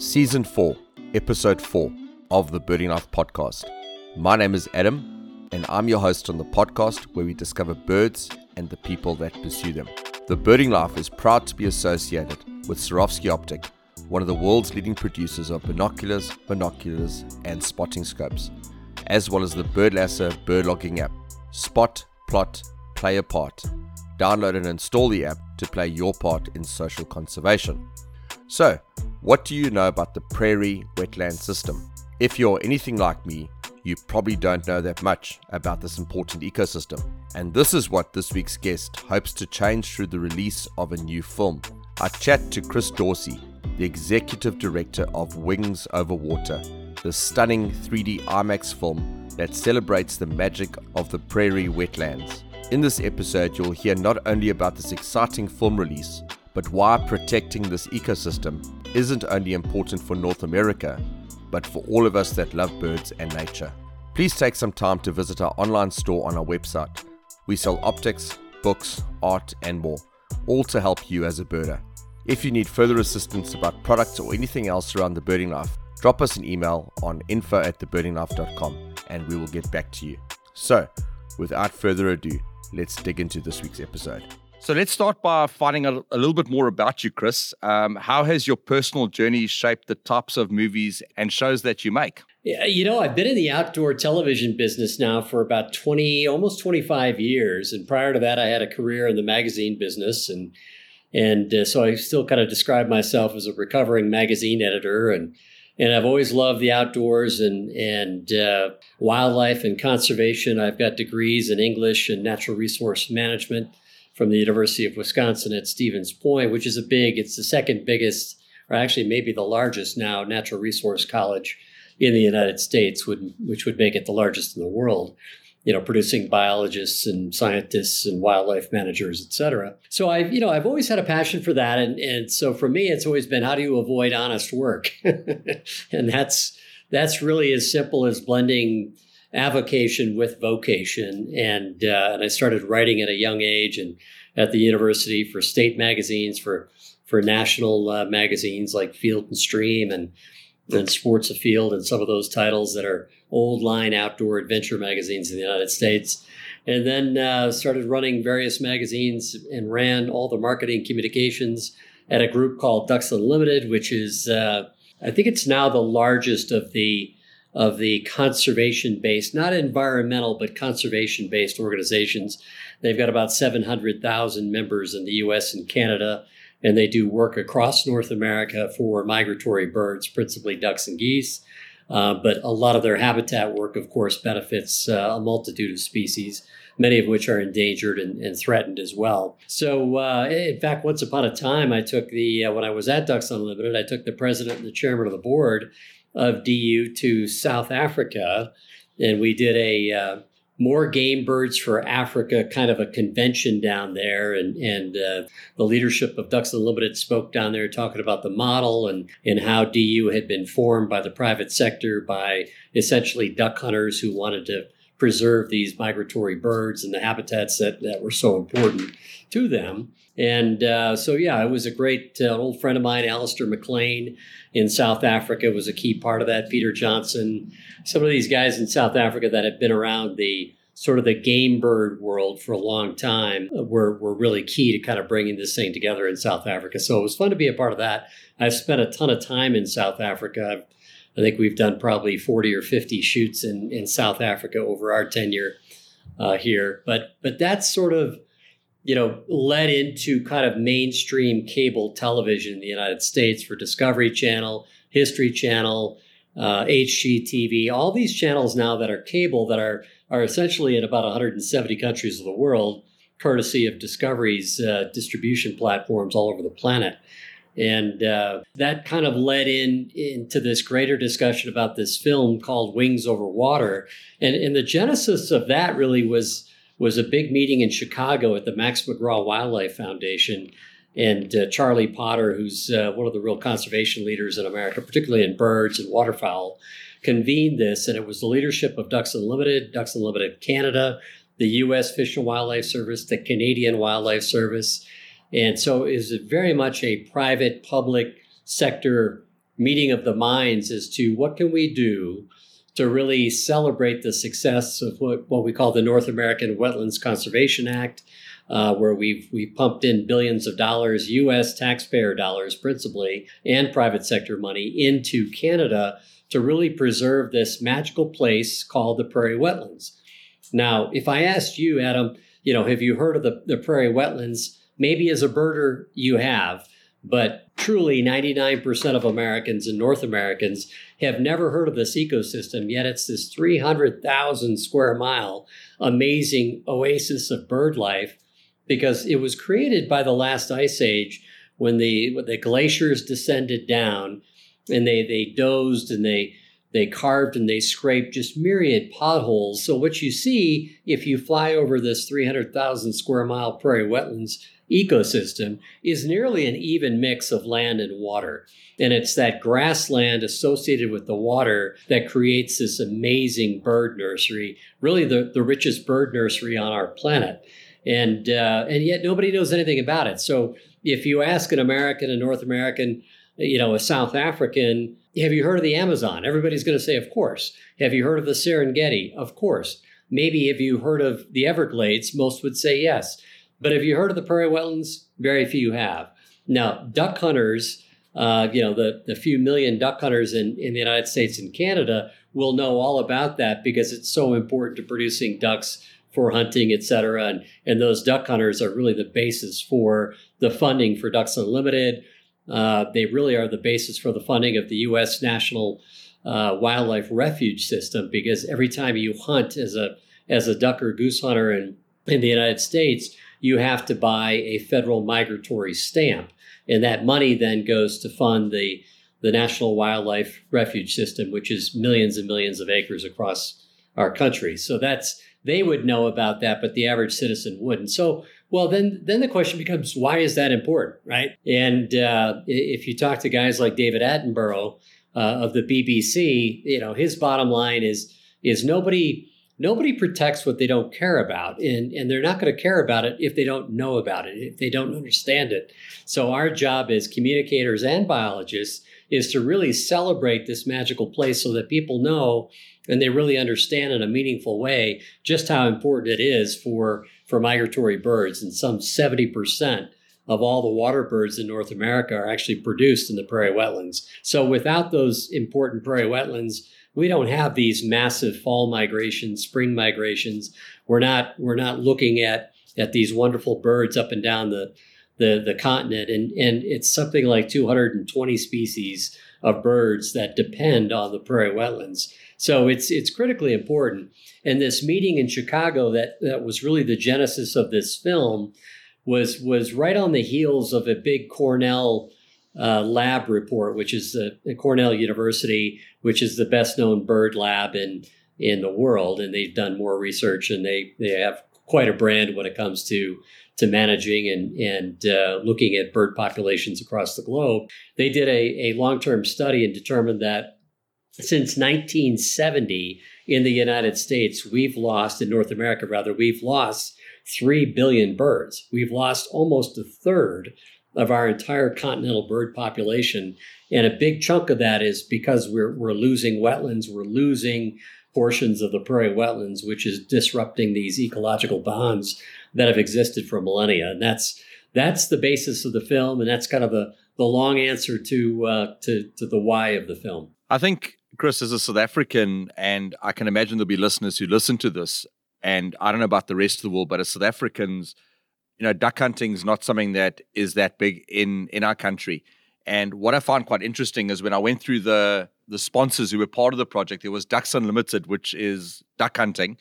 Season 4, Episode 4 of the Birding Life Podcast. My name is Adam, and I'm your host on the podcast where we discover birds and the people that pursue them. The Birding Life is proud to be associated with Swarovski Optik, one of the world's leading producers of binoculars, binoculars, and spotting scopes, as well as the Birdlasser bird logging app. Spot, plot, play a part. Download and install the app to play your part in social conservation. So, what do you know about the prairie wetland system? If you're anything like me, you probably don't know that much about this important ecosystem. And this is what this week's guest hopes to change through the release of a new film. I chat to Chris Dorsey, the executive director of Wings Over Water, the stunning 3D IMAX film that celebrates the magic of the prairie wetlands. In this episode, you'll hear not only about this exciting film release, but why protecting this ecosystem isn't only important for North America, but for all of us that love birds and nature. Please take some time to visit our online store on our website. We sell optics, books, art, and more, all to help you as a birder. If you need further assistance about products or anything else around the birding life, drop us an email on info at thebirdinglife.com and we will get back to you. So, without further ado, let's dig into this week's episode. So let's start by finding a little bit more about you, Chris. Um, how has your personal journey shaped the types of movies and shows that you make? Yeah, you know, I've been in the outdoor television business now for about 20, almost 25 years. And prior to that, I had a career in the magazine business. And, and uh, so I still kind of describe myself as a recovering magazine editor. And, and I've always loved the outdoors and, and uh, wildlife and conservation. I've got degrees in English and natural resource management from the University of Wisconsin at Stevens Point, which is a big, it's the second biggest, or actually maybe the largest now, natural resource college in the United States, would, which would make it the largest in the world you know, producing biologists and scientists and wildlife managers, et cetera. So I've, you know, I've always had a passion for that. And, and so for me, it's always been how do you avoid honest work? and that's, that's really as simple as blending avocation with vocation. And, uh, and I started writing at a young age and at the university for state magazines, for, for national uh, magazines like Field and Stream and, and Sports Afield and some of those titles that are old line outdoor adventure magazines in the United States. And then uh, started running various magazines and ran all the marketing communications at a group called Ducks Unlimited, which is, uh, I think it's now the largest of the of the conservation based, not environmental, but conservation based organizations. They've got about 700,000 members in the US and Canada, and they do work across North America for migratory birds, principally ducks and geese. Uh, but a lot of their habitat work, of course, benefits uh, a multitude of species, many of which are endangered and, and threatened as well. So, uh, in fact, once upon a time, I took the, uh, when I was at Ducks Unlimited, I took the president and the chairman of the board of DU to South Africa, and we did a uh, more game birds for Africa kind of a convention down there. And, and uh, the leadership of Ducks Unlimited spoke down there talking about the model and, and how DU had been formed by the private sector by essentially duck hunters who wanted to preserve these migratory birds and the habitats that, that were so important to them. And uh, so, yeah, it was a great uh, old friend of mine, Alistair McLean in South Africa, was a key part of that. Peter Johnson, some of these guys in South Africa that have been around the sort of the game bird world for a long time were, were really key to kind of bringing this thing together in South Africa. So it was fun to be a part of that. I've spent a ton of time in South Africa. I think we've done probably 40 or 50 shoots in, in South Africa over our tenure uh, here. But but that's sort of you know, led into kind of mainstream cable television in the United States for Discovery Channel, History Channel, uh, HGTV, all these channels now that are cable that are are essentially in about 170 countries of the world, courtesy of Discovery's uh, distribution platforms all over the planet. And uh, that kind of led in into this greater discussion about this film called Wings Over Water. And, and the genesis of that really was was a big meeting in Chicago at the Max McGraw Wildlife Foundation. And uh, Charlie Potter, who's uh, one of the real conservation leaders in America, particularly in birds and waterfowl, convened this. And it was the leadership of Ducks Unlimited, Ducks Unlimited Canada, the U.S. Fish and Wildlife Service, the Canadian Wildlife Service. And so it is very much a private, public sector meeting of the minds as to what can we do to really celebrate the success of what, what we call the North American Wetlands Conservation Act, uh, where we've we've pumped in billions of dollars, U.S. taxpayer dollars principally, and private sector money into Canada to really preserve this magical place called the prairie wetlands. Now, if I asked you, Adam, you know, have you heard of the, the prairie wetlands? Maybe as a birder you have, but truly 99% of Americans and North Americans have never heard of this ecosystem, yet it's this 300,000 square mile amazing oasis of bird life because it was created by the last ice age when the, when the glaciers descended down and they, they dozed and they they carved and they scraped just myriad potholes. So what you see if you fly over this 300,000 square mile prairie wetlands ecosystem is nearly an even mix of land and water. And it's that grassland associated with the water that creates this amazing bird nursery, really the, the richest bird nursery on our planet. And, uh, and yet nobody knows anything about it. So if you ask an American, a North American, you know, a South African, have you heard of the Amazon? Everybody's going to say, of course. Have you heard of the Serengeti? Of course. Maybe have you heard of the Everglades? Most would say yes. But have you heard of the prairie wetlands? Very few have. Now, duck hunters, uh, you know, the, the few million duck hunters in, in the United States and Canada will know all about that because it's so important to producing ducks for hunting, et cetera. And, and those duck hunters are really the basis for the funding for Ducks Unlimited, uh, they really are the basis for the funding of the U.S. National uh, Wildlife Refuge System because every time you hunt as a as a duck or goose hunter in, in the United States, you have to buy a federal migratory stamp, and that money then goes to fund the the National Wildlife Refuge System, which is millions and millions of acres across our country. So that's they would know about that, but the average citizen wouldn't. So well, then then the question becomes why is that important, right? And uh, if you talk to guys like David Attenborough uh, of the BBC, you know his bottom line is is nobody nobody protects what they don't care about, and and they're not going to care about it if they don't know about it, if they don't understand it. So our job as communicators and biologists is to really celebrate this magical place so that people know and they really understand in a meaningful way just how important it is for for migratory birds. And some 70% of all the water birds in North America are actually produced in the prairie wetlands. So without those important prairie wetlands, we don't have these massive fall migrations, spring migrations. We're not we're not looking at at these wonderful birds up and down the the, the continent and and it's something like 220 species of birds that depend on the prairie wetlands. So it's it's critically important. And this meeting in Chicago that that was really the genesis of this film was was right on the heels of a big Cornell uh, lab report, which is the, Cornell University, which is the best known bird lab in in the world, and they've done more research and they they have quite a brand when it comes to to managing and and uh, looking at bird populations across the globe. They did a, a long term study and determined that since 1970 in the United States, we've lost, in North America rather, we've lost 3 billion birds. We've lost almost a third of our entire continental bird population. And a big chunk of that is because we're, we're losing wetlands, we're losing portions of the prairie wetlands, which is disrupting these ecological bonds that have existed for millennia. And that's that's the basis of the film, and that's kind of the the long answer to uh, to to the why of the film. I think Chris, as a South African, and I can imagine there'll be listeners who listen to this, and I don't know about the rest of the world, but as South Africans, you know, duck hunting is not something that is that big in in our country. And what I find quite interesting is when I went through the the sponsors who were part of the project, there was Ducks Unlimited, which is duck hunting,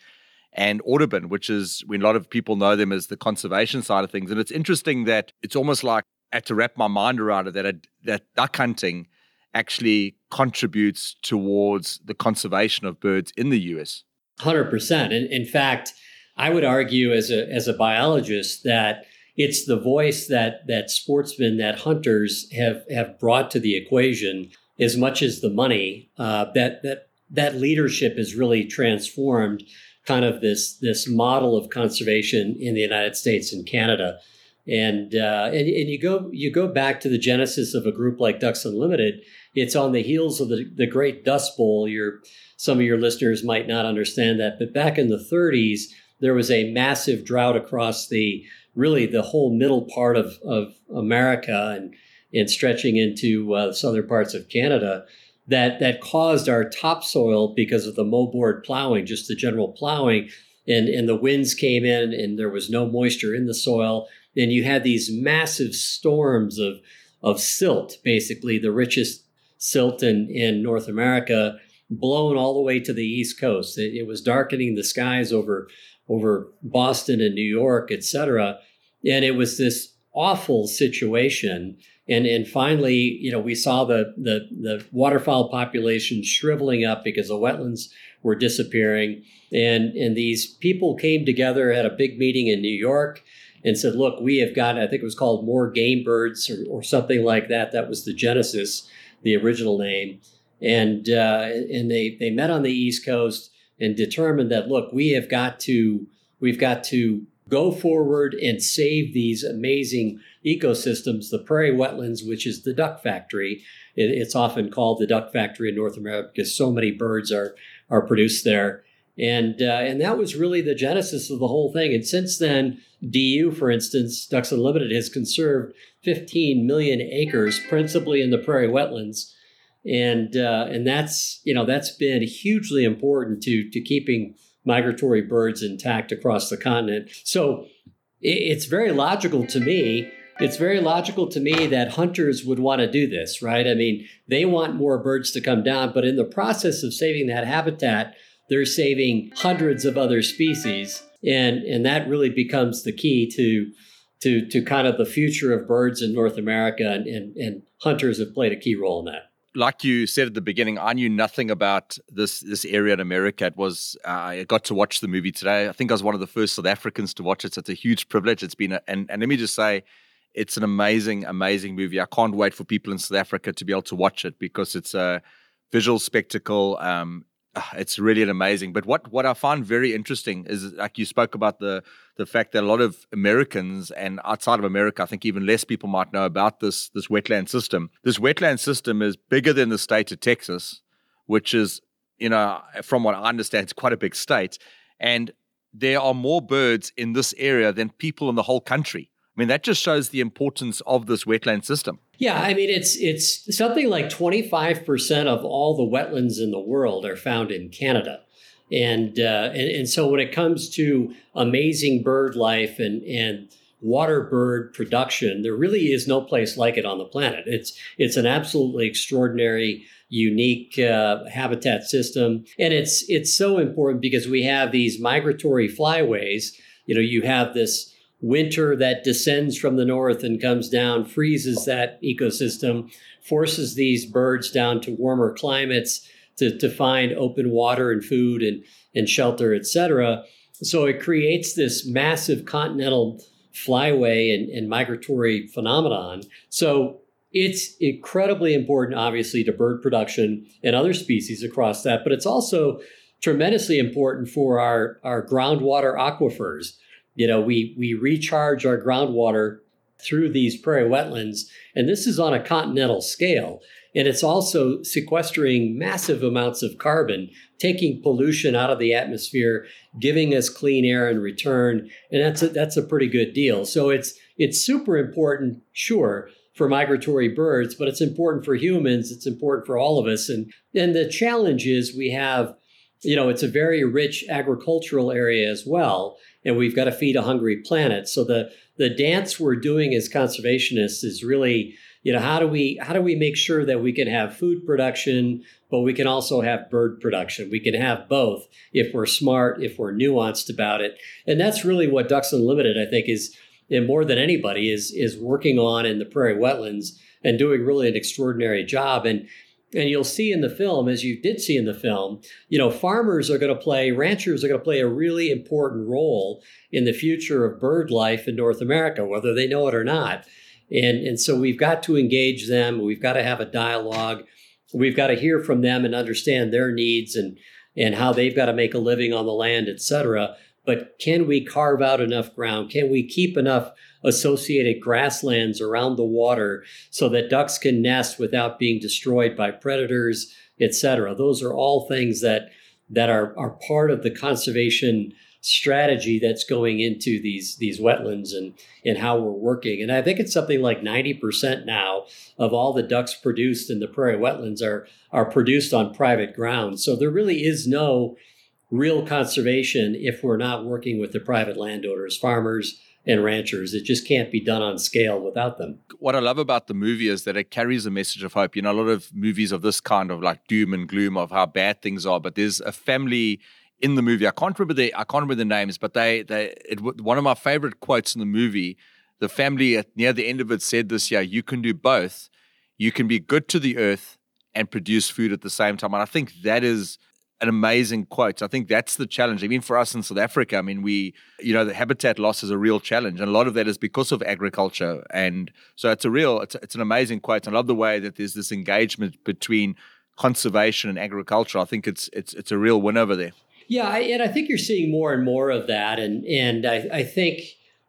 and Audubon, which is when a lot of people know them as the conservation side of things. And it's interesting that it's almost like I had to wrap my mind around it that that duck hunting actually contributes towards the conservation of birds in the US? 100%. And in fact, I would argue as a, as a biologist that it's the voice that, that sportsmen, that hunters have, have brought to the equation as much as the money uh, that, that, that leadership has really transformed kind of this, this model of conservation in the United States and Canada. And, uh, and and you go you go back to the genesis of a group like Ducks Unlimited. It's on the heels of the, the Great Dust Bowl. Your some of your listeners might not understand that, but back in the 30s, there was a massive drought across the really the whole middle part of, of America and and stretching into uh, southern parts of Canada that that caused our topsoil because of the moldboard plowing, just the general plowing, and and the winds came in and there was no moisture in the soil, and you had these massive storms of of silt, basically the richest silt in in North America, blown all the way to the east coast. It, it was darkening the skies over over Boston and New York, et cetera, and it was this awful situation. And and finally, you know, we saw the the the waterfowl population shriveling up because the wetlands were disappearing, and and these people came together at a big meeting in New York and said, "Look, we have got I think it was called more game birds or, or something like that. That was the genesis, the original name." And uh, and they they met on the East Coast and determined that look, we have got to we've got to go forward and save these amazing ecosystems, the prairie wetlands, which is the duck factory. It, it's often called the duck factory in North America because so many birds are are produced there. And uh, and that was really the genesis of the whole thing. And since then, DU, for instance, Ducks Unlimited has conserved 15 million acres, principally in the prairie wetlands, and uh, and that's you know that's been hugely important to to keeping migratory birds intact across the continent. So it's very logical to me it's very logical to me that hunters would want to do this, right? I mean, they want more birds to come down, but in the process of saving that habitat, they're saving hundreds of other species. And, and that really becomes the key to, to, to kind of the future of birds in North America. And, and, and hunters have played a key role in that like you said at the beginning, I knew nothing about this this area in America. It was uh, I got to watch the movie today. I think I was one of the first South Africans to watch it. So it's a huge privilege. It's been a, and and let me just say, it's an amazing, amazing movie. I can't wait for people in South Africa to be able to watch it because it's a visual spectacle. Um, Ah, it's really amazing. But what what I find very interesting is like you spoke about the the fact that a lot of Americans and outside of America, I think even less people might know about this this wetland system. This wetland system is bigger than the state of Texas, which is you know from what I understand, it's quite a big state, and there are more birds in this area than people in the whole country. I mean, that just shows the importance of this wetland system. Yeah, I mean, it's it's something like 25% of all the wetlands in the world are found in Canada. And, uh, and, and so when it comes to amazing bird life and, and water bird production, there really is no place like it on the planet. It's, it's an absolutely extraordinary, unique uh, habitat system. And it's, it's so important because we have these migratory flyways. You know, you have this winter that descends from the north and comes down, freezes that ecosystem, forces these birds down to warmer climates to, to find open water and food and, and shelter, etc. So it creates this massive continental flyway and, and migratory phenomenon. So it's incredibly important, obviously, to bird production and other species across that, but it's also tremendously important for our, our groundwater aquifers you know, we we recharge our groundwater through these prairie wetlands, and this is on a continental scale. And it's also sequestering massive amounts of carbon, taking pollution out of the atmosphere, giving us clean air in return, and that's a, that's a pretty good deal. So it's it's super important, sure, for migratory birds, but it's important for humans. It's important for all of us. And and the challenge is we have, you know, it's a very rich agricultural area as well and we've got to feed a hungry planet. So the the dance we're doing as conservationists is really, you know, how do we how do we make sure that we can have food production, but we can also have bird production. We can have both if we're smart, if we're nuanced about it. And that's really what Ducks Unlimited, I think, is and more than anybody is is working on in the prairie wetlands and doing really an extraordinary job. And and you'll see in the film, as you did see in the film, you know, farmers are going to play, ranchers are going to play a really important role in the future of bird life in North America, whether they know it or not. And, and so we've got to engage them. We've got to have a dialogue. We've got to hear from them and understand their needs and, and how they've got to make a living on the land, et cetera. But can we carve out enough ground? Can we keep enough associated grasslands around the water so that ducks can nest without being destroyed by predators, etc. Those are all things that that are, are part of the conservation strategy that's going into these these wetlands and and how we're working. And I think it's something like 90% now of all the ducks produced in the prairie wetlands are are produced on private ground. So there really is no real conservation if we're not working with the private landowners, farmers, and ranchers. It just can't be done on scale without them. What I love about the movie is that it carries a message of hope. You know, a lot of movies of this kind of like doom and gloom of how bad things are, but there's a family in the movie. I can't remember the I can't remember the names, but they they it, one of my favorite quotes in the movie. The family at near the end of it said this year, "You can do both. You can be good to the earth and produce food at the same time." And I think that is an amazing quote. I think that's the challenge. I mean, for us in South Africa, I mean, we, you know, the habitat loss is a real challenge, and a lot of that is because of agriculture. And so it's a real, it's, it's an amazing quote. I love the way that there's this engagement between conservation and agriculture. I think it's it's it's a real win over there. Yeah, I, and I think you're seeing more and more of that, and and I, I think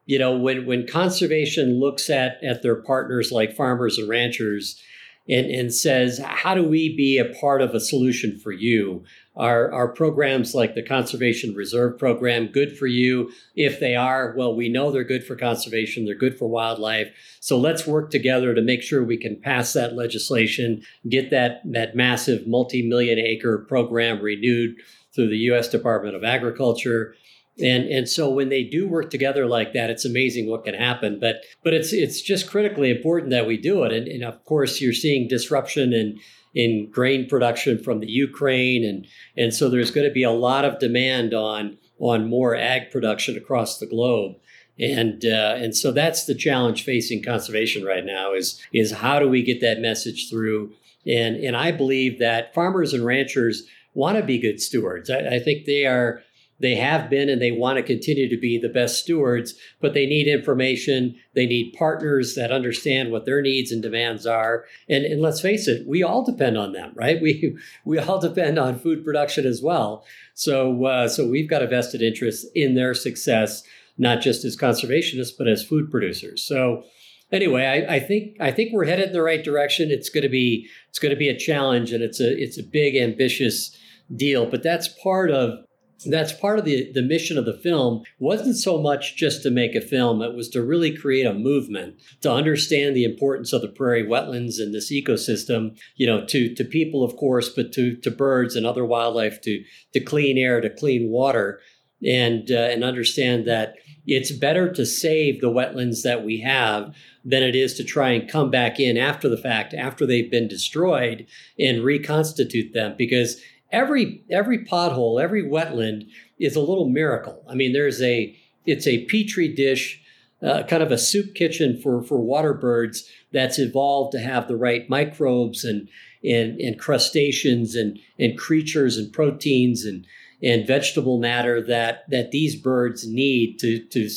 you know when when conservation looks at at their partners like farmers and ranchers, and and says how do we be a part of a solution for you? Are are programs like the Conservation Reserve Program good for you? If they are, well, we know they're good for conservation. They're good for wildlife. So let's work together to make sure we can pass that legislation, get that that massive multi-million acre program renewed through the U.S. Department of Agriculture. And, and so when they do work together like that, it's amazing what can happen. But but it's it's just critically important that we do it. And, and of course, you're seeing disruption in in grain production from the Ukraine, and and so there's going to be a lot of demand on on more ag production across the globe. And uh, and so that's the challenge facing conservation right now is is how do we get that message through? And and I believe that farmers and ranchers want to be good stewards. I, I think they are they have been and they want to continue to be the best stewards, but they need information. They need partners that understand what their needs and demands are. And, and let's face it, we all depend on them, right? We we all depend on food production as well. So uh, so we've got a vested interest in their success, not just as conservationists, but as food producers. So anyway, I, I, think I think we're headed in the right direction. It's going to be it's going to be a challenge, and it's a it's a big ambitious deal. But that's part of that's part of the the mission of the film wasn't so much just to make a film it was to really create a movement to understand the importance of the prairie wetlands and this ecosystem you know to to people of course but to to birds and other wildlife to to clean air to clean water and uh, and understand that it's better to save the wetlands that we have than it is to try and come back in after the fact, after they've been destroyed, and reconstitute them. Because every every pothole, every wetland is a little miracle. I mean, there's a it's a petri dish, uh, kind of a soup kitchen for for water birds that's evolved to have the right microbes and and, and crustaceans and and creatures and proteins and and vegetable matter that that these birds need to to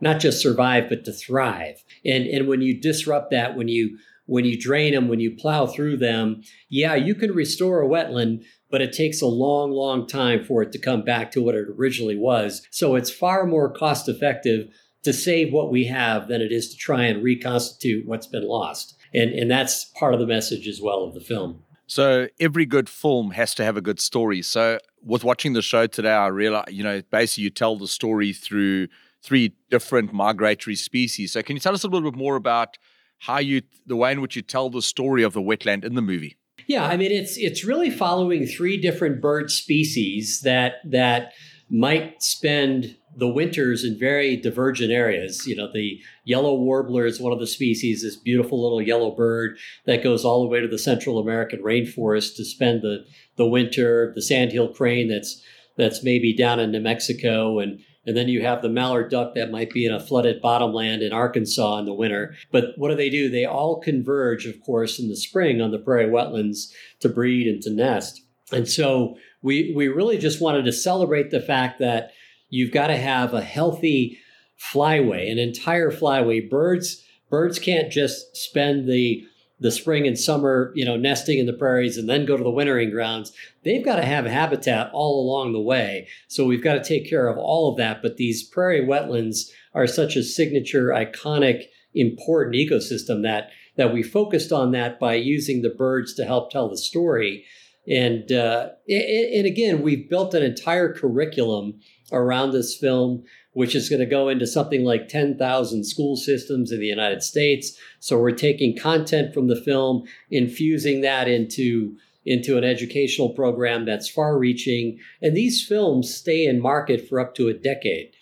not just survive but to thrive. And and when you disrupt that, when you when you drain them, when you plow through them, yeah, you can restore a wetland, but it takes a long, long time for it to come back to what it originally was. So it's far more cost effective to save what we have than it is to try and reconstitute what's been lost. And, and that's part of the message as well of the film. So every good film has to have a good story. So with watching the show today, I realized, you know, basically you tell the story through three different migratory species. So can you tell us a little bit more about how you, the way in which you tell the story of the wetland in the movie? Yeah, I mean it's it's really following three different bird species that that might spend the winters in very divergent areas. You know, the yellow warbler is one of the species, this beautiful little yellow bird that goes all the way to the Central American rainforest to spend the, the winter. The sandhill crane that's that's maybe down in New Mexico and and then you have the mallard duck that might be in a flooded bottomland in Arkansas in the winter. But what do they do? They all converge, of course, in the spring on the prairie wetlands to breed and to nest. And so we we really just wanted to celebrate the fact that you've got to have a healthy flyway, an entire flyway. Birds birds can't just spend the the spring and summer, you know, nesting in the prairies and then go to the wintering grounds, they've got to have habitat all along the way. So we've got to take care of all of that. But these prairie wetlands are such a signature, iconic, important ecosystem that that we focused on that by using the birds to help tell the story. And uh, and again, we've built an entire curriculum around this film which is going to go into something like 10,000 school systems in the United States. So we're taking content from the film, infusing that into into an educational program that's far reaching. And these films stay in market for up to a decade.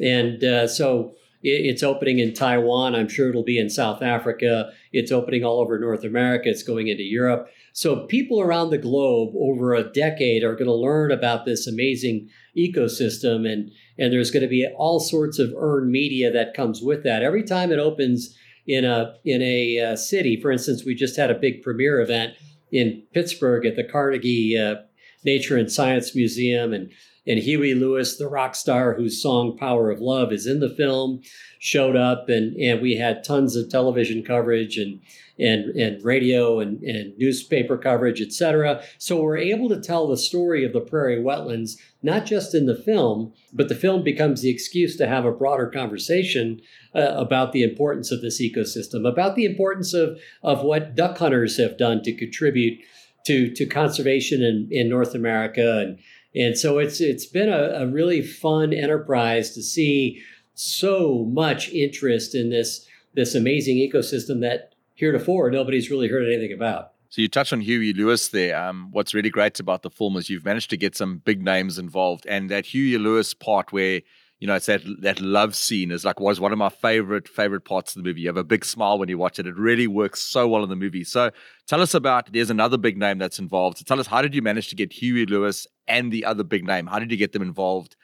And uh, so it's opening in Taiwan. I'm sure it'll be in South Africa. It's opening all over North America. It's going into Europe. So people around the globe over a decade are going to learn about this amazing ecosystem and and there's going to be all sorts of earned media that comes with that. Every time it opens in a in a uh, city, for instance, we just had a big premiere event in Pittsburgh at the Carnegie uh, Nature and Science Museum and and Huey Lewis, the rock star whose song Power of Love is in the film, showed up and, and we had tons of television coverage and and, and radio and, and newspaper coverage, et cetera. So we're able to tell the story of the prairie wetlands, not just in the film, but the film becomes the excuse to have a broader conversation uh, about the importance of this ecosystem, about the importance of, of what duck hunters have done to contribute to, to conservation in, in North America and and so it's it's been a, a really fun enterprise to see so much interest in this this amazing ecosystem that heretofore nobody's really heard anything about. So you touched on Huey Lewis there. Um, what's really great about the film is you've managed to get some big names involved, and that Huey Lewis part where you know, it's that that love scene is like was one of my favorite favorite parts of the movie. You have a big smile when you watch it. It really works so well in the movie. So tell us about there's another big name that's involved. So tell us how did you manage to get Huey Lewis and the other big name? How did you get them involved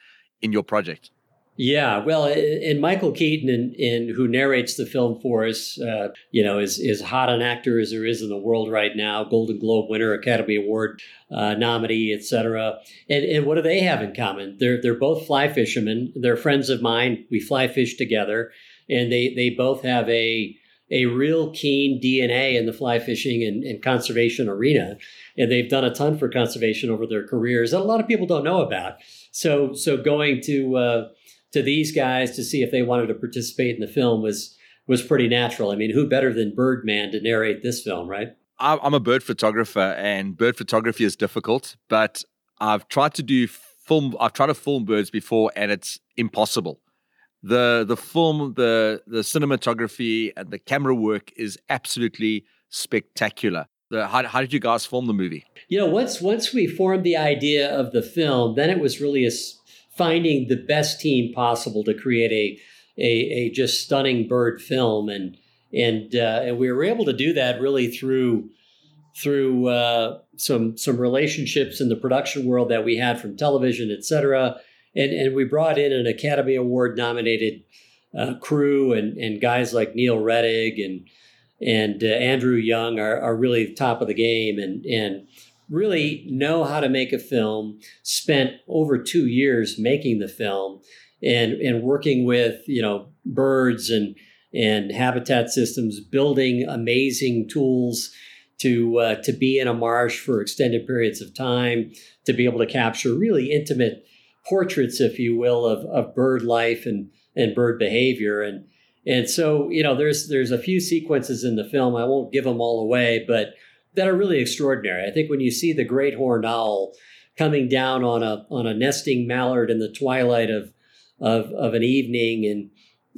in your project? Yeah, well, and Michael Keaton, in who narrates the film for us, uh, you know, is is hot an actor as there is in the world right now. Golden Globe winner, Academy Award uh, nominee, etc. And and what do they have in common? They're they're both fly fishermen. They're friends of mine. We fly fish together, and they they both have a a real keen DNA in the fly fishing and, and conservation arena, and they've done a ton for conservation over their careers that a lot of people don't know about. So so going to uh, to these guys to see if they wanted to participate in the film was was pretty natural. I mean, who better than Birdman to narrate this film, right? I'm a bird photographer, and bird photography is difficult. But I've tried to do film. I've tried to film birds before, and it's impossible. the The film, the the cinematography, and the camera work is absolutely spectacular. The, how, how did you guys film the movie? You know, once once we formed the idea of the film, then it was really a finding the best team possible to create a a, a just stunning bird film, and and uh, and we were able to do that really through through uh, some some relationships in the production world that we had from television, et cetera. And, and we brought in an Academy Award nominated uh, crew and, and guys like Neil Rettig and and uh, Andrew Young are, are really top of the game. And and really know how to make a film, spent over two years making the film and, and working with, you know, birds and, and habitat systems, building amazing tools to, uh, to be in a marsh for extended periods of time, to be able to capture really intimate portraits, if you will, of, of bird life and, and bird behavior. And, and so, you know, there's, there's a few sequences in the film. I won't give them all away, but that are really extraordinary. I think when you see the great horned owl coming down on a on a nesting mallard in the twilight of of, of an evening and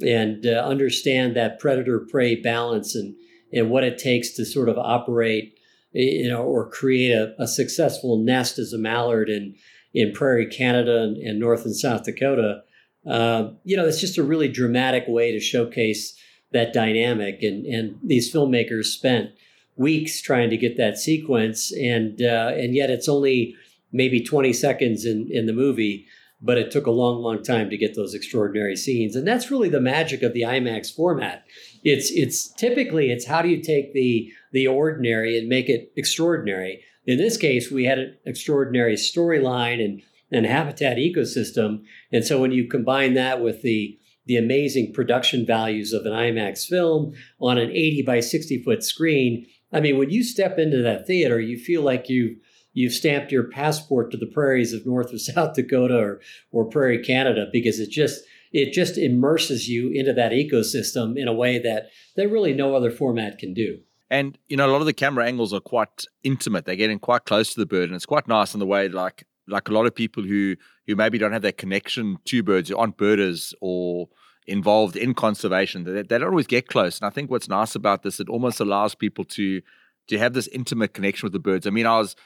and uh, understand that predator prey balance and and what it takes to sort of operate you know or create a, a successful nest as a mallard in in prairie Canada and, and North and South Dakota. Uh, you know, it's just a really dramatic way to showcase that dynamic. And and these filmmakers spent weeks trying to get that sequence, and uh, and yet it's only maybe 20 seconds in in the movie, but it took a long, long time to get those extraordinary scenes, and that's really the magic of the IMAX format. It's it's typically it's how do you take the the ordinary and make it extraordinary. In this case, we had an extraordinary storyline and and habitat ecosystem, and so when you combine that with the the amazing production values of an IMAX film on an 80 by 60 foot screen, I mean, when you step into that theater, you feel like you've you've stamped your passport to the prairies of North or South Dakota or, or Prairie Canada because it just it just immerses you into that ecosystem in a way that that really no other format can do. And you know, a lot of the camera angles are quite intimate. They're getting quite close to the bird, and it's quite nice in the way like like a lot of people who who maybe don't have that connection to birds, who aren't birders or involved in conservation, they, they don't always get close. And I think what's nice about this, it almost allows people to to have this intimate connection with the birds. I mean, I was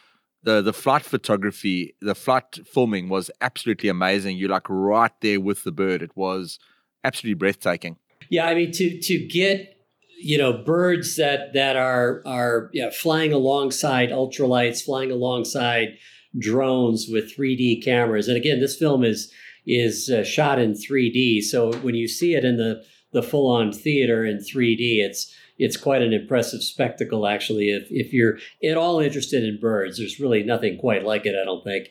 the the flight photography, the flight filming was absolutely amazing. You're like right there with the bird. It was absolutely breathtaking. Yeah, I mean to to get you know birds that that are are yeah, flying alongside ultralights, flying alongside drones with 3D cameras. And again, this film is is uh, shot in 3D. So when you see it in the the full on theater in 3D, it's it's quite an impressive spectacle. Actually, if if you're at all interested in birds, there's really nothing quite like it. I don't think.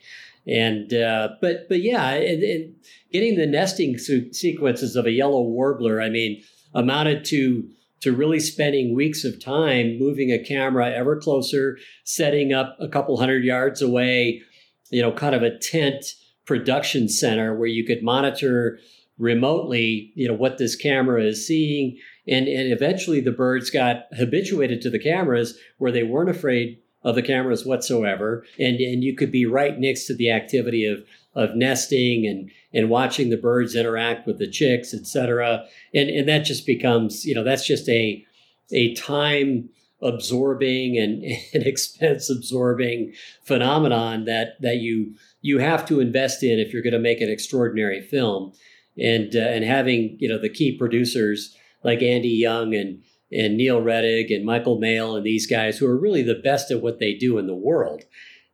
And uh, but but yeah, and, and getting the nesting sequences of a yellow warbler, I mean, amounted to to really spending weeks of time moving a camera ever closer, setting up a couple hundred yards away, you know, kind of a tent production center where you could monitor remotely, you know, what this camera is seeing. And, and eventually the birds got habituated to the cameras where they weren't afraid of the cameras whatsoever. And, and you could be right next to the activity of, of nesting and, and watching the birds interact with the chicks, et cetera. And, and that just becomes, you know, that's just a, a time absorbing and, expense absorbing phenomenon that, that you, you have to invest in if you're going to make an extraordinary film. And, uh, and having, you know, the key producers like Andy Young and, and Neil Rettig and Michael Mail and these guys who are really the best at what they do in the world.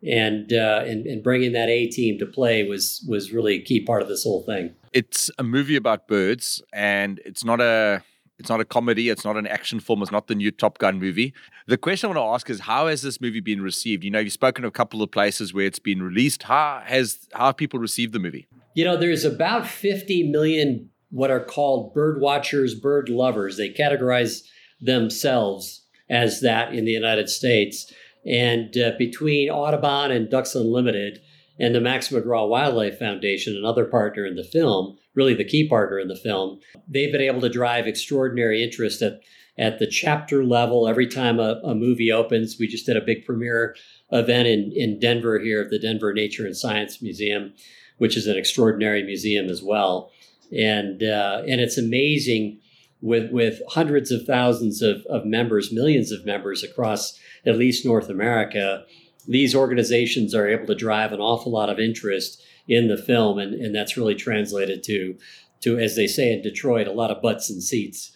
And, uh, and and bringing that A team to play was was really a key part of this whole thing. It's a movie about birds, and it's not a it's not a comedy. It's not an action film. It's not the new Top Gun movie. The question I want to ask is, how has this movie been received? You know, you've spoken of a couple of places where it's been released. How has how have people received the movie? You know, there's about 50 million what are called bird watchers, bird lovers. They categorize themselves as that in the United States. And uh, between Audubon and Ducks Unlimited and the Max McGraw Wildlife Foundation, another partner in the film, really the key partner in the film, they've been able to drive extraordinary interest at, at the chapter level. Every time a, a movie opens, we just did a big premiere event in, in Denver here at the Denver Nature and Science Museum, which is an extraordinary museum as well. And, uh, and it's amazing with with hundreds of thousands of, of members, millions of members across at least North America, these organizations are able to drive an awful lot of interest in the film, and, and that's really translated to to as they say in Detroit, a lot of butts and seats.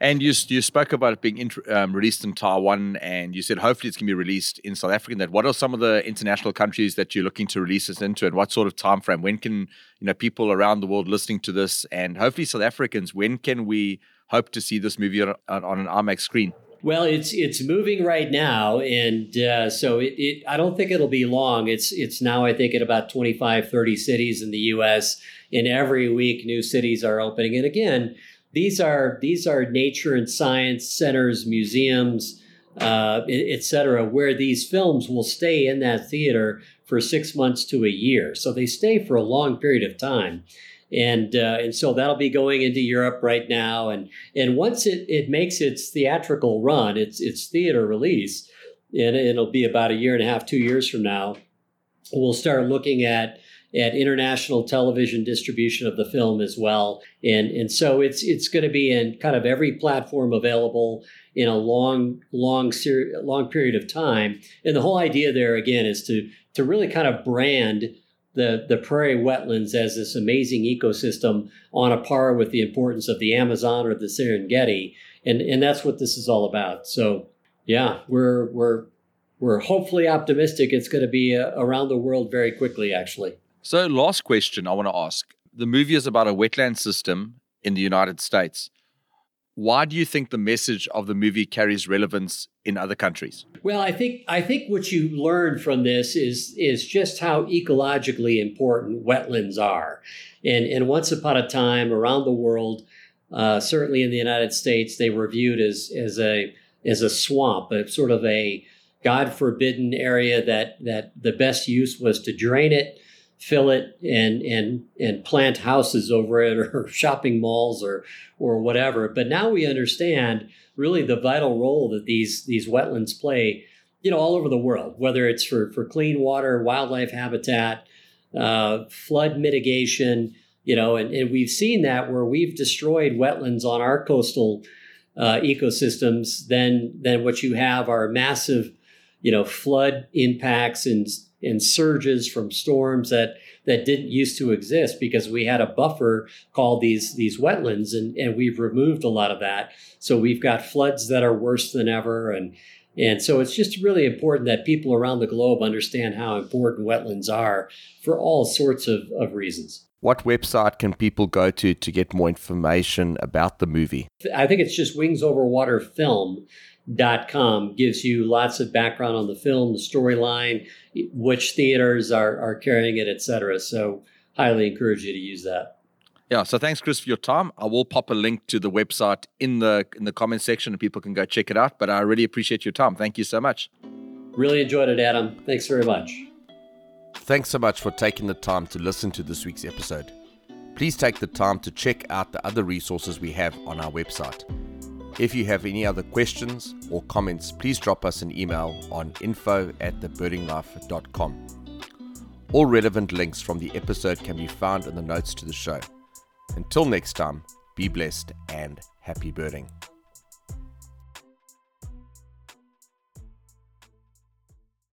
And you you spoke about it being um, released in Taiwan, and you said hopefully it's going to be released in South Africa. that what are some of the international countries that you're looking to release this into, and what sort of time frame? When can you know people around the world listening to this, and hopefully South Africans, when can we hope to see this movie on, on an IMAX screen? Well, it's it's moving right now, and uh, so it, it, I don't think it'll be long. It's it's now I think at about 25, 30 cities in the U.S. And every week, new cities are opening. And again, these are these are nature and science centers, museums, uh, et cetera, where these films will stay in that theater for six months to a year. So they stay for a long period of time and uh, and so that'll be going into Europe right now. And and once it, it makes its theatrical run, its its theater release, and it'll be about a year and a half, two years from now, we'll start looking at at international television distribution of the film as well. And and so it's it's going to be in kind of every platform available in a long long ser- long period of time. And the whole idea there again is to to really kind of brand the, the prairie wetlands as this amazing ecosystem on a par with the importance of the Amazon or the Serengeti. And, and that's what this is all about. So, yeah, we're, we're, we're hopefully optimistic it's going to be uh, around the world very quickly, actually. So, last question I want to ask. The movie is about a wetland system in the United States why do you think the message of the movie carries relevance in other countries? Well, I think I think what you learn from this is is just how ecologically important wetlands are, and and once upon a time around the world, uh, certainly in the United States, they were viewed as as a as a swamp, a sort of a God forbidden area that that the best use was to drain it, fill it, and and and plant houses over it or shopping malls or or whatever. But now we understand really the vital role that these these wetlands play, you know, all over the world, whether it's for for clean water, wildlife habitat, uh, flood mitigation, you know, and, and we've seen that where we've destroyed wetlands on our coastal uh, ecosystems, then then what you have are massive, you know, flood impacts and and surges from storms that that didn't used to exist because we had a buffer called these these wetlands and and we've removed a lot of that. So we've got floods that are worse than ever and and so it's just really important that people around the globe understand how important wetlands are for all sorts of, of reasons. What website can people go to to get more information about the movie? I think it's just wingsoverwaterfilm.com gives you lots of background on the film, the storyline, which theaters are, are carrying it, etc. So highly encourage you to use that. Yeah, so thanks, Chris, for your time. I will pop a link to the website in the in the comment section, and people can go check it out. But I really appreciate your time. Thank you so much. Really enjoyed it, Adam. Thanks very much. Thanks so much for taking the time to listen to this week's episode. Please take the time to check out the other resources we have on our website. If you have any other questions or comments, please drop us an email on info at thebirdinglife.com. All relevant links from the episode can be found in the notes to the show. Until next time, be blessed and happy birding.